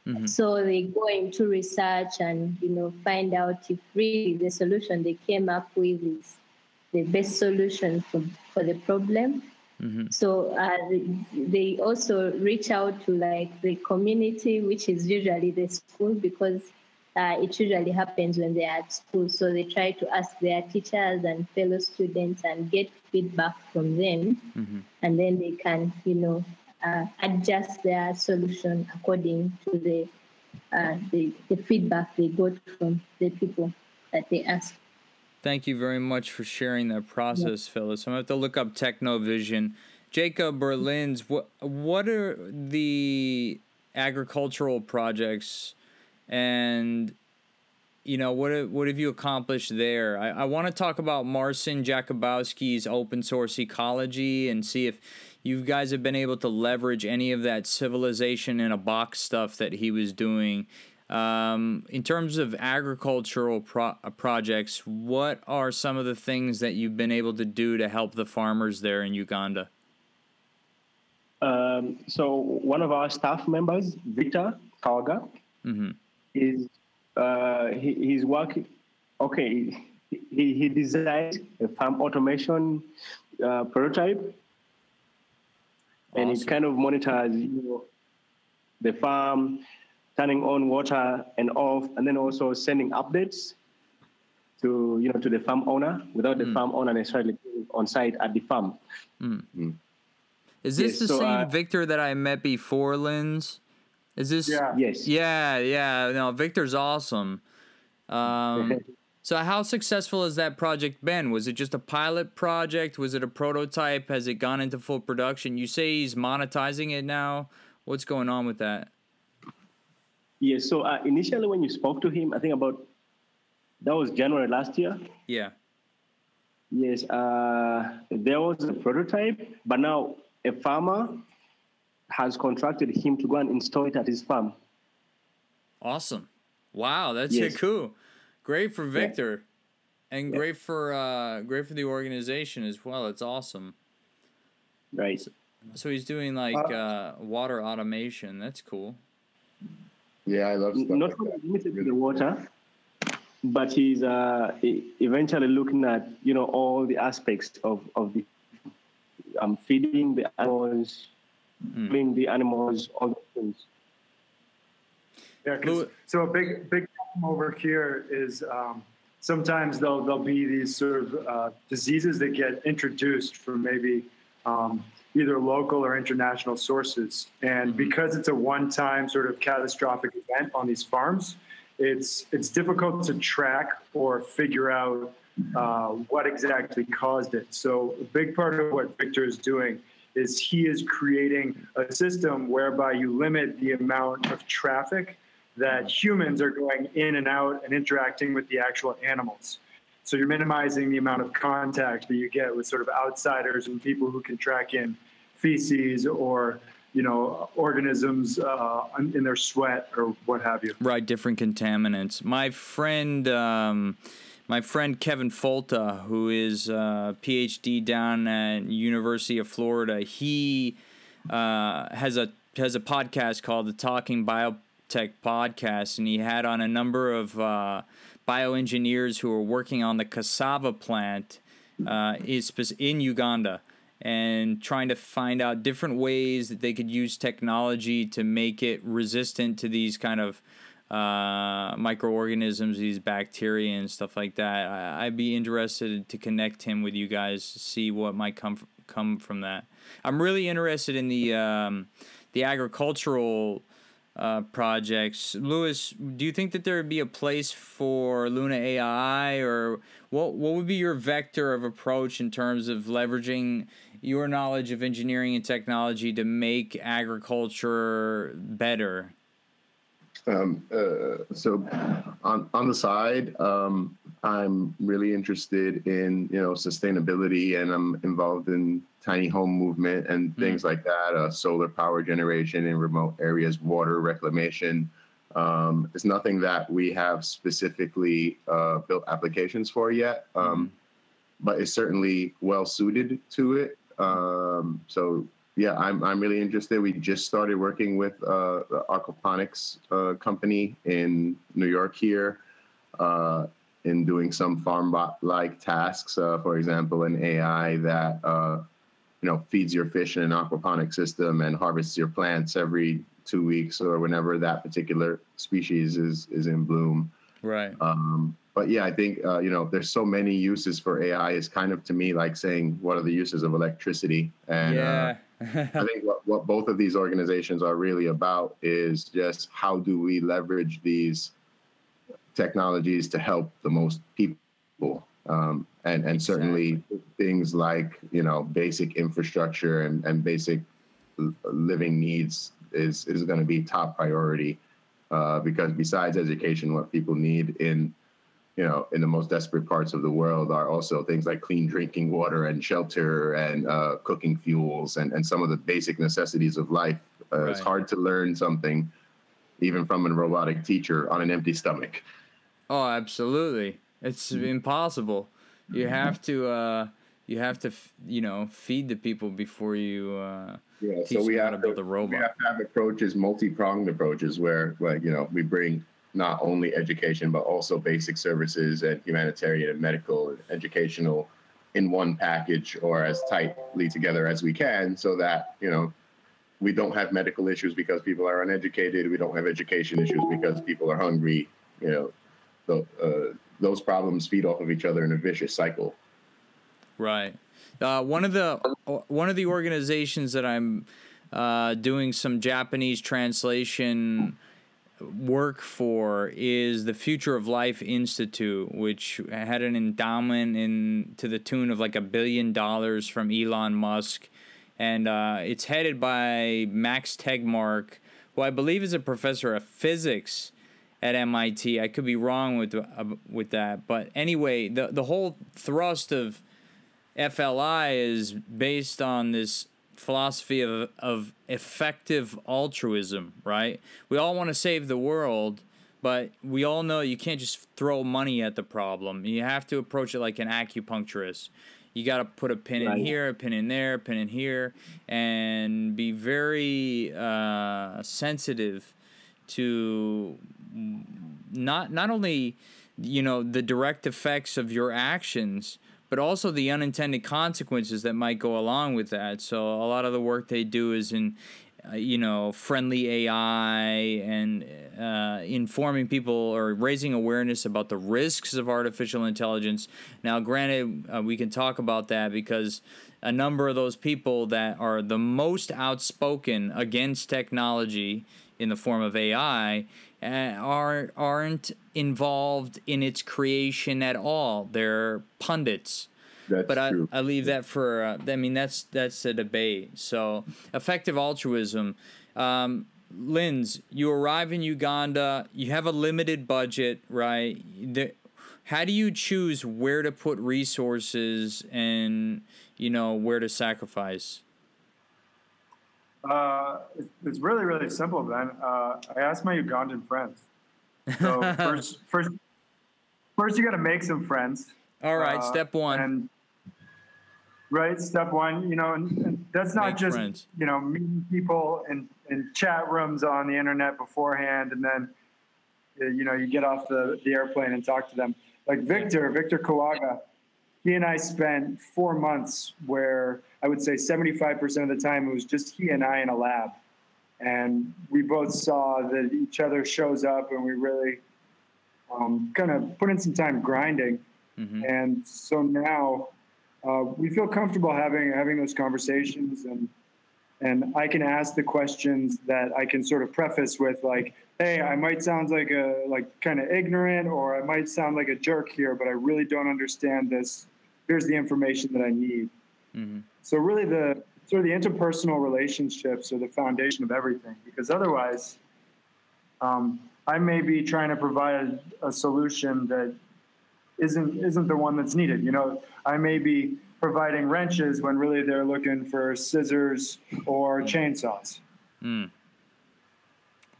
Speaker 4: Mm-hmm. So they go into research and you know find out if really the solution they came up with is the best solution for, for the problem. Mm-hmm. So uh, they also reach out to like the community, which is usually the school, because uh, it usually happens when they're at school. So they try to ask their teachers and fellow students and get feedback from them, mm-hmm. and then they can, you know, uh, adjust their solution according to the, uh, the the feedback they got from the people that they ask.
Speaker 2: Thank you very much for sharing that process, yep. Phyllis. I'm going to have to look up Technovation. Jacob Berlin's, what, what are the agricultural projects and you know what what have you accomplished there? I, I want to talk about marcin jakubowski's open source ecology and see if you guys have been able to leverage any of that civilization in a box stuff that he was doing. Um, in terms of agricultural pro- uh, projects what are some of the things that you've been able to do to help the farmers there in uganda?
Speaker 5: Um, so one of our staff members victor kawaga mm-hmm is uh, he, he's working. Okay, he, he designed a farm automation uh, prototype, awesome. and it kind of monitors you know, the farm, turning on water and off, and then also sending updates to you know to the farm owner without mm. the farm owner necessarily being on site at the farm.
Speaker 2: Mm. Mm. Is this yes, the so, same uh, Victor that I met before, Linz? Is this?
Speaker 3: Yeah.
Speaker 5: Yes.
Speaker 2: Yeah, yeah. No, Victor's awesome. Um, So how successful has that project been? Was it just a pilot project? Was it a prototype? Has it gone into full production? You say he's monetizing it now. What's going on with that?
Speaker 5: Yes. So uh, initially, when you spoke to him, I think about that was January last year.
Speaker 2: Yeah.
Speaker 5: Yes. Uh, there was a prototype, but now a farmer has contracted him to go and install it at his farm.
Speaker 2: Awesome. Wow, that's
Speaker 5: Yes.
Speaker 2: cool. Great for Victor. And great for uh great for the organization as well. It's awesome.
Speaker 5: Right.
Speaker 2: So he's doing like uh, water automation. That's cool.
Speaker 6: Yeah, I love stuff
Speaker 5: Not
Speaker 6: like
Speaker 5: only
Speaker 6: that.
Speaker 5: to the water, but he's uh, e- eventually looking at you know all the aspects of of the um, feeding the animals, feeding the animals, all those things.
Speaker 3: Yeah,
Speaker 2: Louis-
Speaker 3: so a big big problem over here is um, sometimes there'll there'll be these sort of uh, diseases that get introduced from maybe um, either local or international sources, and because it's a one-time sort of catastrophic event on these farms, it's it's difficult to track or figure out uh, what exactly caused it. So a big part of what Victor is doing is he is creating a system whereby you limit the amount of traffic that humans are going in and out and interacting with the actual animals. So you're minimizing the amount of contact that you get with sort of outsiders and people who can track in feces or you know organisms uh, in their sweat or what have you.
Speaker 2: Right, different contaminants. My friend, um, my friend Kevin Folta, who is a PhD down at University of Florida, he uh, has a has a podcast called the Talking Biotech Podcast, and he had on a number of uh, bioengineers who are working on the cassava plant uh, is in Uganda and trying to find out different ways that they could use technology to make it resistant to these kind of uh, microorganisms, these bacteria and stuff like that. I, I'd be interested to connect him with you guys to see what might come f- come from that. I'm really interested in the um, the agricultural uh, projects. Lewis, do you think that there would be a place for Luna AI, or what? What would be your vector of approach in terms of leveraging your knowledge of engineering and technology to make agriculture better?
Speaker 6: Um, uh, so on on the side, um, I'm really interested in you know sustainability, and I'm involved in tiny home movement and things like that. Uh, solar power generation in remote areas, water reclamation. Um, it's nothing that we have specifically uh, built applications for yet, um, but it's certainly well suited to it. Um, so yeah, I'm I'm really interested. We just started working with uh, the aquaponics uh, company in New York here, uh, in doing some farm bot like tasks. Uh, for example, an AI that uh, you know feeds your fish in an aquaponic system and harvests your plants every two weeks or whenever that particular species is is in bloom.
Speaker 2: Right.
Speaker 6: Um, but yeah, I think uh, you know there's so many uses for AI. Is kind of to me like saying what are the uses of electricity? And uh,
Speaker 2: yeah.
Speaker 6: I think what, what both of these organizations are really about is just how do we leverage these technologies to help the most people, um, and and certainly things like you know basic infrastructure and and basic living needs is is going to be top priority uh, because besides education, what people need in you know in the most desperate parts of the world are also things like clean drinking water and shelter and uh, cooking fuels and, and some of the basic necessities of life. Uh, It's hard to learn something even from a robotic teacher on an empty stomach.
Speaker 2: Oh, absolutely. It's impossible. You have to uh you have to you know, feed the people before you uh
Speaker 6: Yeah,
Speaker 2: teach
Speaker 6: so we
Speaker 2: them how
Speaker 6: have
Speaker 2: to build a
Speaker 6: we
Speaker 2: robot.
Speaker 6: have to have approaches, multi-pronged approaches, where like you know we bring not only education but also basic services and humanitarian and medical and educational in one package or as tightly together as we can, so that you know we don't have medical issues because people are uneducated. We don't have education issues because people are hungry. You know, so, uh, those problems feed off of each other in a vicious cycle.
Speaker 2: Right. Uh, one of the one of the organizations that I'm uh, doing some Japanese translation work for is the Future of Life Institute, which had an endowment in to the tune of like a billion dollars from Elon Musk, and uh, it's headed by Max Tegmark, who I believe is a professor of physics at MIT. I could be wrong with uh, with that, but anyway, the the whole thrust of FLI is based on this philosophy of, of effective altruism, right? We all want to save the world, but we all know you can't just throw money at the problem. You have to approach it like an acupuncturist. You got to put a pin right. in here, a pin in there, a pin in here, and be very uh, sensitive to not not only you know the direct effects of your actions but also the unintended consequences that might go along with that. So a lot of the work they do is in, uh, you know, friendly AI and uh, informing people or raising awareness about the risks of artificial intelligence. Now, granted, uh, we can talk about that because a number of those people that are the most outspoken against technology in the form of AI uh, are aren't involved in its creation at all. They're pundits.
Speaker 6: That's
Speaker 2: but I,
Speaker 6: true.
Speaker 2: I leave that for uh, I mean that's that's a debate. So effective altruism. Um, Linz, you arrive in Uganda. You have a limited budget, right? The, how do you choose where to put resources and you know where to sacrifice?
Speaker 3: Uh, it's really, really simple, Ben. Uh, I asked my Ugandan friends. So first, first, first, you got to make some friends.
Speaker 2: All right, uh, step one.
Speaker 3: And right, step one. You know, and, and that's not
Speaker 2: Make
Speaker 3: just
Speaker 2: friends.
Speaker 3: you know meeting people in in chat rooms on the internet beforehand, and then uh, you know you get off the the airplane and talk to them. Like Victor, Victor Kawaga, he and I spent four months where I would say 75% of the time it was just he and I in a lab. And we both saw that each other shows up and we really um, kind of put in some time grinding.
Speaker 2: Mm-hmm.
Speaker 3: And so now uh, we feel comfortable having having those conversations and and I can ask the questions that I can sort of preface with like, hey, I might sound like a like kind of ignorant or I might sound like a jerk here, but I really don't understand this. Here's the information that I need.
Speaker 2: Mm-hmm.
Speaker 3: So really, the sort of the interpersonal relationships are the foundation of everything. Because otherwise, um, I may be trying to provide a solution that isn't isn't the one that's needed. You know, I may be providing wrenches when really they're looking for scissors or chainsaws.
Speaker 2: Mm.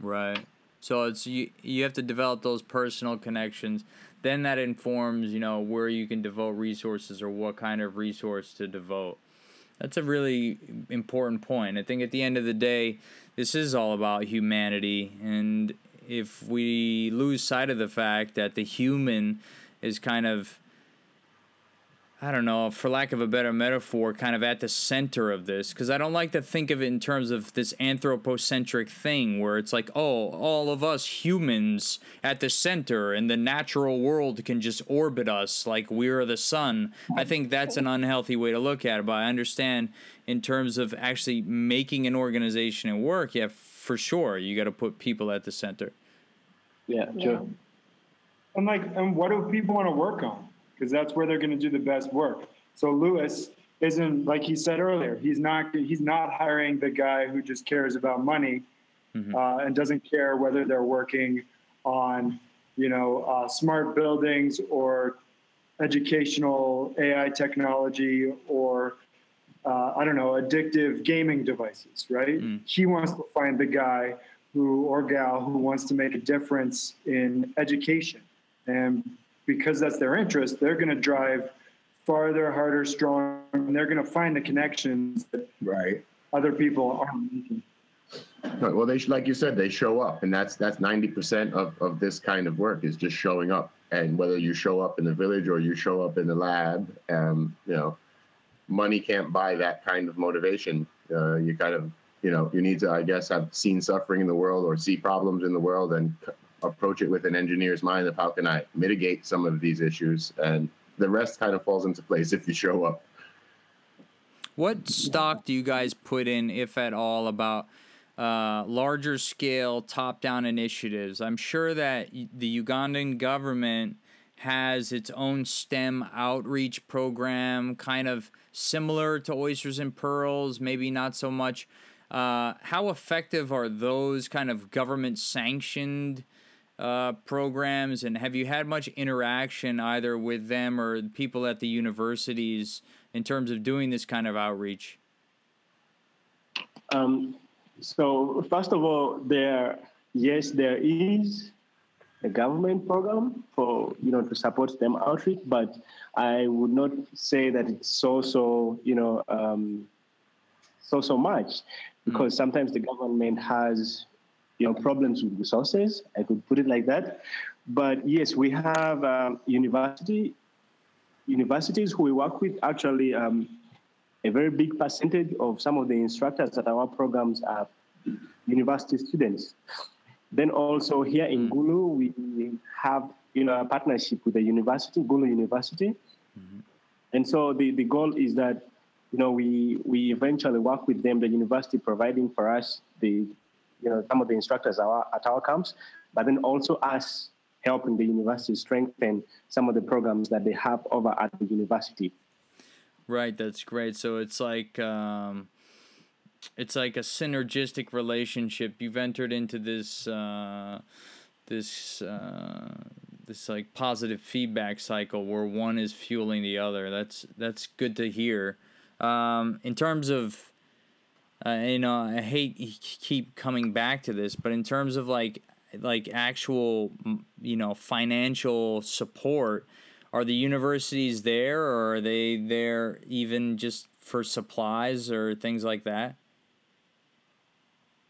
Speaker 2: Right. So it's you you have to develop those personal connections. Then that informs, you know, where you can devote resources or what kind of resource to devote. That's a really important point. I think at the end of the day, this is all about humanity and if we lose sight of the fact that the human is kind of I don't know, for lack of a better metaphor, kind of at the center of this. Because I don't like to think of it in terms of this anthropocentric thing where it's like, oh, all of us humans at the center and the natural world can just orbit us like we're the sun. I think that's an unhealthy way to look at it. But I understand in terms of actually making an organization and work, yeah, for sure, you got to put people at the center.
Speaker 5: Yeah, sure.
Speaker 3: And like, and what do people want to work on? Because that's where they're going to do the best work. So Lewis isn't like he said earlier. He's not he's not hiring the guy who just cares about money mm-hmm. uh, and doesn't care whether they're working on you know uh, smart buildings or educational AI technology or uh, I don't know addictive gaming devices. Right? Mm. He wants to find the guy who or gal who wants to make a difference in education and because that's their interest, they're going to drive farther, harder, stronger, and they're going to find the connections that
Speaker 6: right
Speaker 3: other people aren't making.
Speaker 6: Right. Well, they like you said, they show up, and that's that's ninety percent of of this kind of work is just showing up. And whether you show up in the village or you show up in the lab, um, you know, money can't buy that kind of motivation. Uh, you kind of, you know, you need to, I guess, have seen suffering in the world or see problems in the world and approach it with an engineer's mind of how can I mitigate some of these issues, and the rest kind of falls into place if you show up.
Speaker 2: What stock do you guys put in, if at all, about uh, larger scale top down initiatives. I'm sure that the Ugandan government has its own STEM outreach program, kind of similar to Oysters and Pearls, maybe not so much. Uh, how effective are those kind of government sanctioned uh, programs, and have you had much interaction either with them or people at the universities in terms of doing this kind of outreach?
Speaker 5: Um, so first of all, there yes, there is a government program for you know to support STEM outreach, but I would not say that it's so so you know um, so so much because mm. sometimes the government has you know problems with resources. I could put it like that. But yes, we have um, university universities who we work with actually. Um, a very big percentage of some of the instructors at our programs are university students. Then also here in mm. Gulu, we have you know a partnership with the university, Gulu University, mm-hmm. and so the, the goal is that you know we we eventually work with them, the university providing for us the you know some of the instructors our, at our camps, but then also us helping the university strengthen some of the programs that they have over at the university.
Speaker 2: Right, that's great. So it's like um, it's like a synergistic relationship. You've entered into this uh, this uh, this like positive feedback cycle where one is fueling the other. That's that's good to hear. Um, in terms of uh, you know, I hate keep coming back to this, but in terms of like like actual you know financial support are the universities there or are they there even just for supplies or things like that?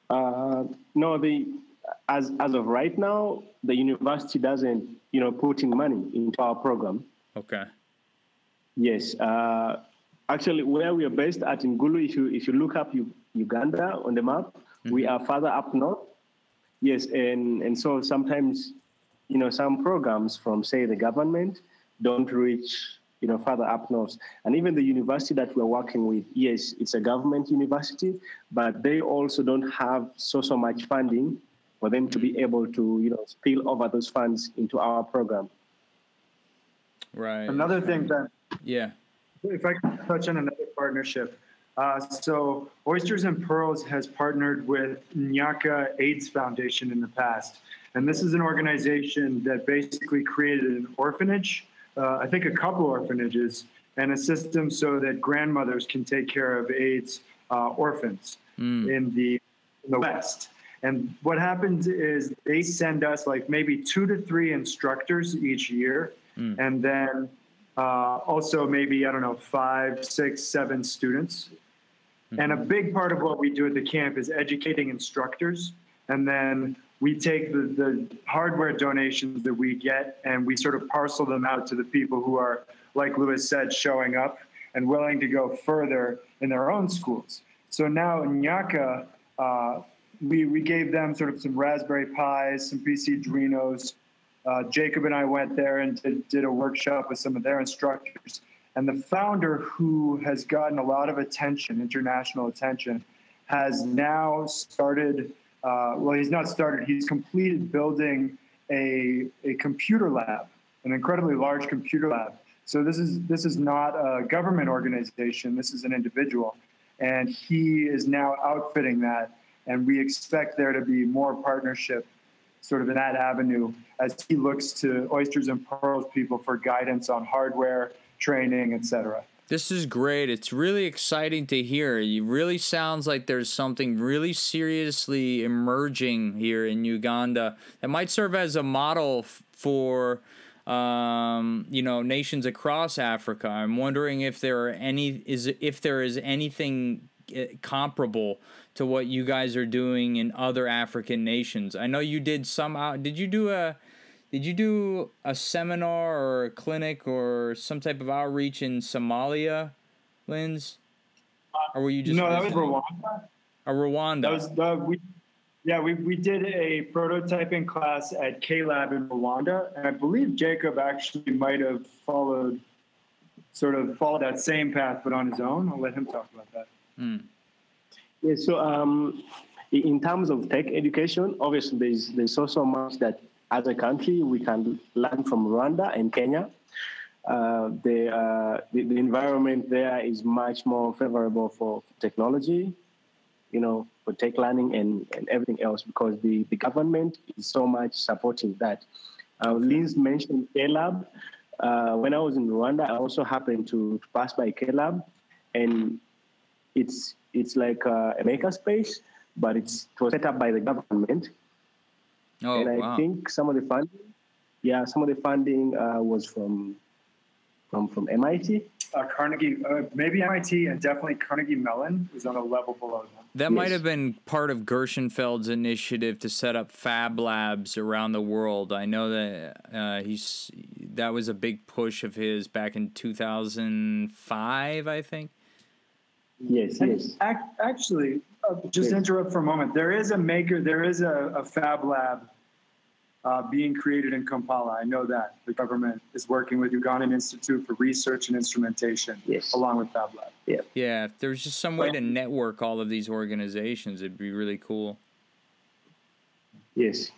Speaker 5: Uh, no the as as of right now the university doesn't you know putting money into our program.
Speaker 2: Okay.
Speaker 5: Yes uh, actually where we are based at in gulu if you if you look up uganda on the map. Mm-hmm. we are further up north. Yes and and so sometimes you know some programs from say the government don't reach you know further up north. And even the university that we're working with yes it's a government university but they also don't have so so much funding for them to be able to you know spill over those funds into our program.
Speaker 2: Right.
Speaker 3: Another thing that
Speaker 2: yeah.
Speaker 3: If i can touch on another partnership uh, so oysters and pearls has partnered with nyaka aids foundation in the past and this is an organization that basically created an orphanage uh, I think, a couple orphanages and a system so that grandmothers can take care of AIDS uh, orphans mm. in the in the West. And what happens is they send us like maybe two to three instructors each year, mm. and then uh, also maybe I don't know five, six, seven students. Mm-hmm. And a big part of what we do at the camp is educating instructors, and then we take the, the hardware donations that we get and we sort of parcel them out to the people who are, like Lewis said, showing up and willing to go further in their own schools. So now in Nyaka, uh, we, we gave them sort of some Raspberry Pis, some PC Arduinos. Uh, Jacob and I went there and did, did a workshop with some of their instructors. And the founder, who has gotten a lot of attention, international attention, has now started uh, well, he's not started, he's completed building a, a computer lab, an incredibly large computer lab. So this is this is not a government organization. This is an individual, and he is now outfitting that. And we expect there to be more partnership, sort of in that avenue, as he looks to Oysters and Pearls people for guidance on hardware, training, etc.
Speaker 2: This is great. It's really exciting to hear. It really sounds like there's something really seriously emerging here in Uganda that might serve as a model for um, you know nations across Africa. I'm wondering if there are any is if there is anything eh, comparable to what you guys are doing in other African nations. I know you did some. out. Did you do a did you do a seminar or a clinic or some type of outreach in Somalia, Linz? Or were you just
Speaker 3: no? That was Rwanda.
Speaker 2: A Rwanda.
Speaker 3: That was the we. Yeah, we, we did a prototyping class at K Lab in Rwanda, and I believe Jacob actually might have followed, sort of followed that same path, but on his own. I'll let him talk about that.
Speaker 2: Mm.
Speaker 5: Yeah. So um, in terms of tech education, obviously there's there's also much that as a country we can learn from Rwanda and Kenya. Uh, the, uh, the, the environment there is much more favorable for technology, you know, for tech learning and, and everything else because the, the government is so much supporting that. Uh, Linz mentioned KLab. Uh, when I was in Rwanda, I also happened to, to pass by KLab, and it's it's like a, a makerspace, but it's it was set up by the government.
Speaker 2: Oh,
Speaker 5: and I
Speaker 2: wow.
Speaker 5: think some of the funding, yeah, some of the funding uh, was from from from MIT.
Speaker 3: Uh, Carnegie, uh, maybe MIT, and definitely Carnegie Mellon is on a level below them.
Speaker 2: That might have been part of Gershenfeld's initiative to set up fab labs around the world. I know that uh, he's that was a big push of his back in 2005, I think.
Speaker 5: Yes, yes.
Speaker 3: Ac- Actually, uh, just to interrupt for a moment. There is a maker, there is a, a fab lab uh, being created in Kampala. I know that the government is working with Ugandan Institute for Research and Instrumentation,
Speaker 5: Yes.
Speaker 3: along with Fab Lab.
Speaker 2: Yeah, if there's just some way to network all of these organizations, it'd be really cool.
Speaker 5: Yes.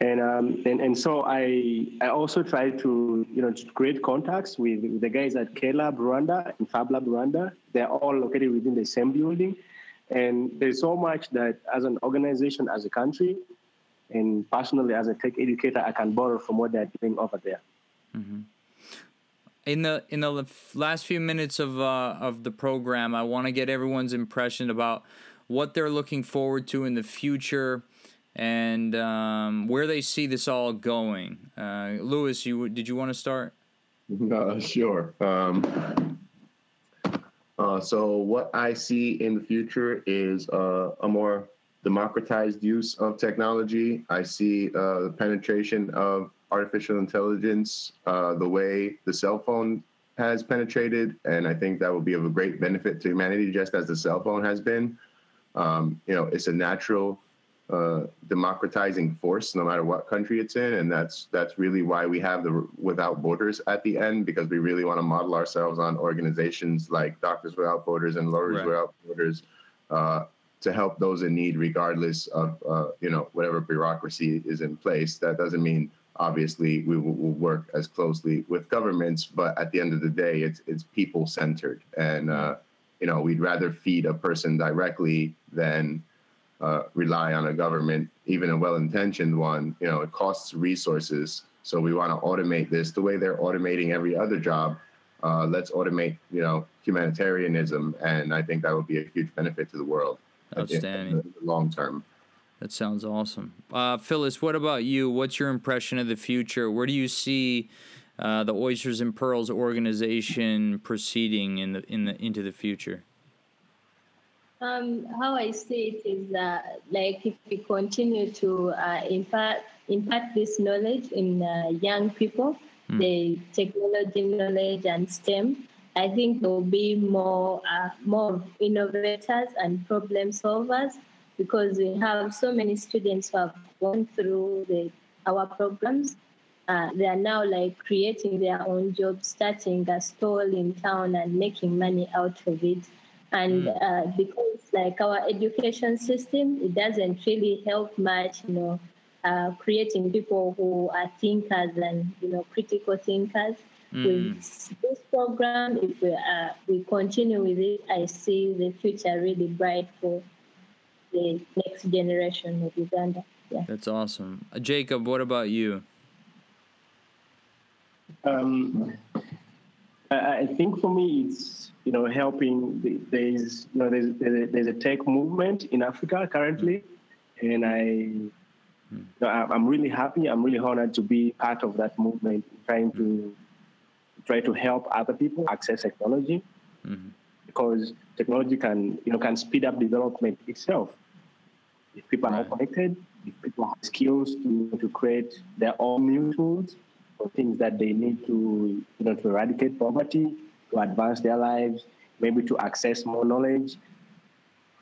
Speaker 5: And, um, and and so I I also try to you know create contacts with, with the guys at KLab Rwanda and FabLab Rwanda. They're all located within the same building, and there's so much that as an organization, as a country, and personally as a tech educator, I can borrow from what they're doing over there.
Speaker 2: In the in the last few minutes of uh, of the program, I want to get everyone's impression about what they're looking forward to in the future and um, where they see this all going. Uh, Lewis, you did you want to start?
Speaker 6: Uh, sure. Um, uh, so what I see in the future is uh, a more democratized use of technology. I see uh, the penetration of artificial intelligence, uh, the way the cell phone has penetrated, and I think that will be of a great benefit to humanity, just as the cell phone has been. Um, you know, it's a natural uh, democratizing force, no matter what country it's in, and that's that's really why we have the Without Borders at the end because we really want to model ourselves on organizations like Doctors Without Borders and Lawyers
Speaker 2: Right.
Speaker 6: Without Borders uh, to help those in need, regardless of uh, you know whatever bureaucracy is in place. That doesn't mean obviously we will, will work as closely with governments, but at the end of the day, it's it's people centered, and uh, you know we'd rather feed a person directly than uh, rely on a government, even a well-intentioned one. You know, it costs resources. So we want to automate this the way they're automating every other job. Uh, let's automate, you know, humanitarianism, and I think that would be a huge benefit to the world.
Speaker 2: Outstanding.
Speaker 6: in the long term.
Speaker 2: That sounds awesome. Uh, Phyllis, what about you? What's your impression of the future? Where do you see uh, the Oysters and Pearls organization proceeding in the in the into the future?
Speaker 4: Um, how I see it is uh, like if we continue to uh, impart impart this knowledge in uh, young people, the technology knowledge and STEM, I think there will be more uh, more innovators and problem solvers because we have so many students who have gone through the our programs. Uh, they are now like creating their own job, starting a stall in town and making money out of it. And uh, because like our education system, it doesn't really help much, you know, uh, creating people who are thinkers and you know critical thinkers. With this program, if we, uh, we continue with it, I see the future really bright for the next generation of Uganda. Yeah.
Speaker 2: That's awesome. Uh, Jacob, what about you?
Speaker 5: Um, I, I think for me, it's you know helping. The, there's you know there's, there's a, tech movement in Africa currently, and I, hmm. you know, I'm really happy. I'm really honored to be part of that movement, trying to hmm. try to help other people access technology, hmm. because technology can you know can speed up development itself. If people are
Speaker 2: Right.
Speaker 5: connected, if people have skills to, to create their own new tools for things that they need to, you know, to eradicate poverty, to advance their lives, maybe to access more knowledge.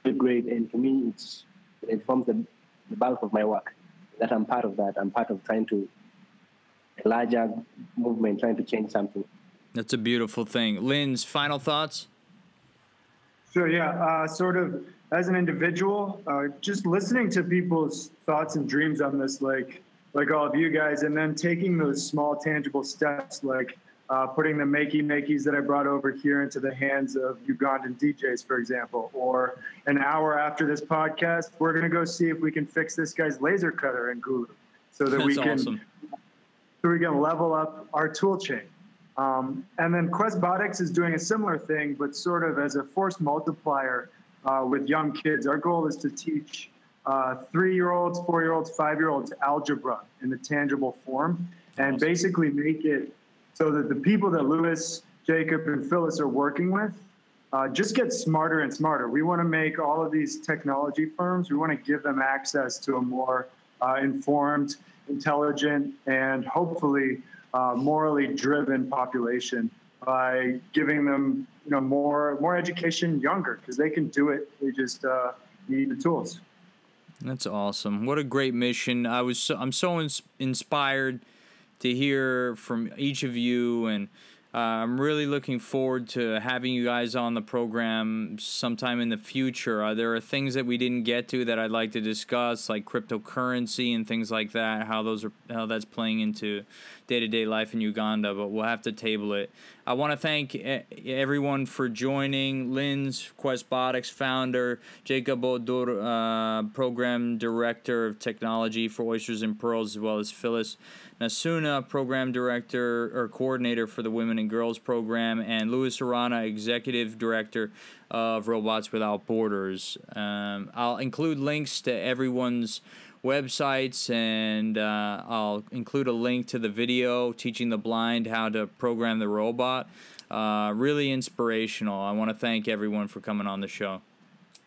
Speaker 5: It's great, and to me, it's it forms the, the bulk of my work. That I'm part of that. I'm part of trying to a larger movement, trying to change something.
Speaker 2: That's a beautiful thing. Linz final thoughts?
Speaker 3: Sure, yeah. Uh, sort of as an individual, uh, just listening to people's thoughts and dreams on this, like like all of you guys, and then taking those small tangible steps, like uh, putting the makey makeys that I brought over here into the hands of Ugandan DJs, for example, or an hour after this podcast, we're gonna go see if we can fix this guy's laser cutter in Gulu, so that
Speaker 2: That's
Speaker 3: we can
Speaker 2: awesome.
Speaker 3: so we can level up our tool chain. Um, and then Questbotics is doing a similar thing, but sort of as a force multiplier uh, with young kids. Our goal is to teach uh, three-year-olds, four-year-olds, five-year-olds algebra in the tangible form, and basically make it so that the people that Lewis, Jacob, and Phyllis are working with uh, just get smarter and smarter. We want to make all of these technology firms. We want to give them access to a more uh, informed, intelligent, and hopefully uh, morally driven population by giving them, you know, more more education younger because they can do it. They just uh, need the tools.
Speaker 2: That's awesome. What a great mission. I was so, I'm so ins- inspired to hear from each of you and I'm really looking forward to having you guys on the program sometime in the future. Uh, there are things that we didn't get to that I'd like to discuss, like cryptocurrency and things like that. How those are, how that's playing into day-to-day life in Uganda. But we'll have to table it. I want to thank e- everyone for joining. Linz Questbotics founder, Jacob Odur, uh, program director of technology for Oysters and Pearls, as well as Phyllis Nasuna, program director or coordinator for the Women and Girls program, and Louis Arana, executive director of Robots Without Borders. Um, I'll include links to everyone's websites and uh, I'll include a link to the video teaching the blind how to program the robot. Uh, really inspirational. I want to thank everyone for coming on the show.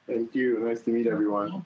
Speaker 6: Thank you. Nice to meet everyone.